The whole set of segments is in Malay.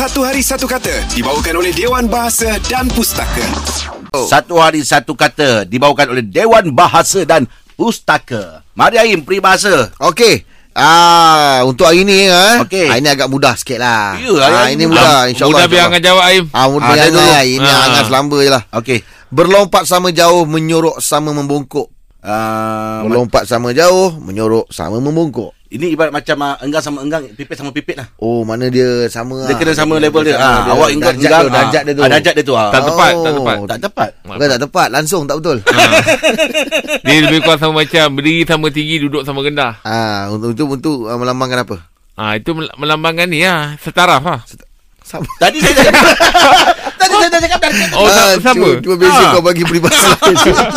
Satu Hari Satu Kata dibawakan oleh Dewan Bahasa dan Pustaka. Satu hari satu kata dibawakan oleh Dewan Bahasa dan Pustaka. Mari Aim, peribahasa. Okey. Ah, untuk hari ni eh. Okey. Ah, ini agak mudah sikit lah. Ya, ah, ini ni mudah Ah, insya-Allah. Mudah biar Angan jawab Aim. Ah, mudah Ah, biar dulu. Angan. Ini Ah. Angan selamba je lah. Okey. Berlompat sama jauh, menyorok sama membungkuk. Uh, Berlompat sama jauh, menyorok sama membungkuk. Ini ibarat macam uh, enggang sama enggang, pipit sama pipit lah. Oh, mana dia sama Dia kena sama level dia. sama Ah, awak enggang darjat enggang. dia, darjat dia tu. Ah, darjat dia tu. ah. Tak tepat, tak Oh. tepat. Tak tepat. Bukan tak tepat, langsung tak betul. Dia lebih kurang sama macam berdiri sama tinggi, duduk sama rendah. Ah, untuk untuk untuk uh, melambangkan apa? Ah itu mel- melambangkan ni lah, setaraf lah. Sama. Tadi saya cakap. Tadi saya dah cakap darjat. Oh, Ah, tak, sama. Cuba, cuba beza Ah. kau bagi peribahasa.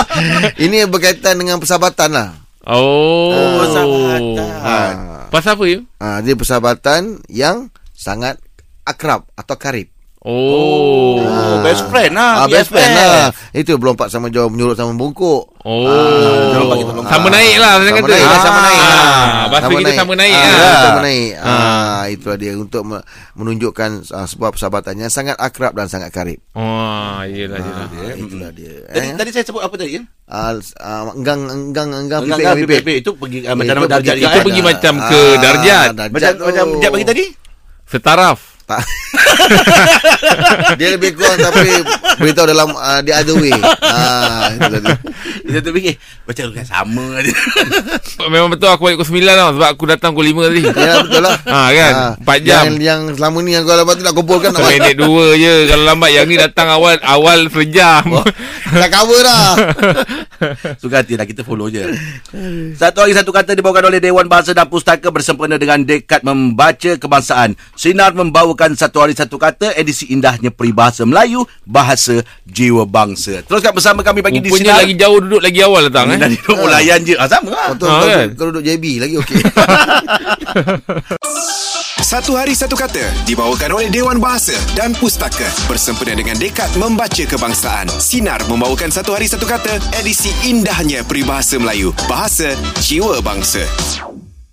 Ini berkaitan dengan persahabatan lah. Oh. persahabatan. Ah. Pasal apa ya? Ah, dia persahabatan yang sangat akrab atau karib. Oh. Oh, best friend lah. Ah, best friend lah. Itu berlompat sama jauh, menyurut sama bungkuk. Oh. dia lompat, kita lompat. sama naik lah saya Sama kata. naik lah, sama naik. Ah, bahasa kita sama naik ah, lah. Sama naik. Ah, itulah dia untuk me- menunjukkan ah, sebuah persahabatan yang sangat akrab dan sangat karib. Oh, iyalah, iyalah. Ah, itulah dia. Tadi, Eh? tadi saya sebut apa tadi? Kan? Ah, enggang enggang enggang Enggang, enggang, pipit. pipit. Itu pergi uh, macam Itu nama darjat. Itu eh? pergi macam ke ah, darjat. Macam macam. Jap bagi tadi? Setaraf. Tak. dia lebih kurang tapi beritahu dalam uh, the other way. Ah, itulah dia. Dia tu fikir macam kan sama je. Memang betul aku balik pukul 9 tau sebab aku datang pukul 5 tadi. Ya betul lah. Ha kan? Ah, 4 jam. Yang, yang selama ni yang kau lepas tu nak kumpulkan nak Minit dua je Kalau lambat Yang ni datang awal Awal sejam Dah cover dah. Suka hati lah kita follow je. Satu hari satu kata dibawakan oleh Dewan Bahasa dan Pustaka bersempena dengan Dekat Membaca Kebangsaan. Sinar membawakan satu hari satu kata edisi indahnya peribahasa Melayu Bahasa Jiwa Bangsa. Teruskan bersama kami pagi di Sinar. lagi jauh duduk Lagi awal datang eh Dan duduk melayan je. Ah, sama lah. Betul Ha, kau, kan? kau duduk JB lagi okey. Satu Hari Satu Kata dibawakan oleh Dewan Bahasa dan Pustaka bersempena dengan Dekat Membaca Kebangsaan. Sinar membawakan Satu Hari Satu Kata edisi indahnya peribahasa Melayu. Bahasa Jiwa Bangsa.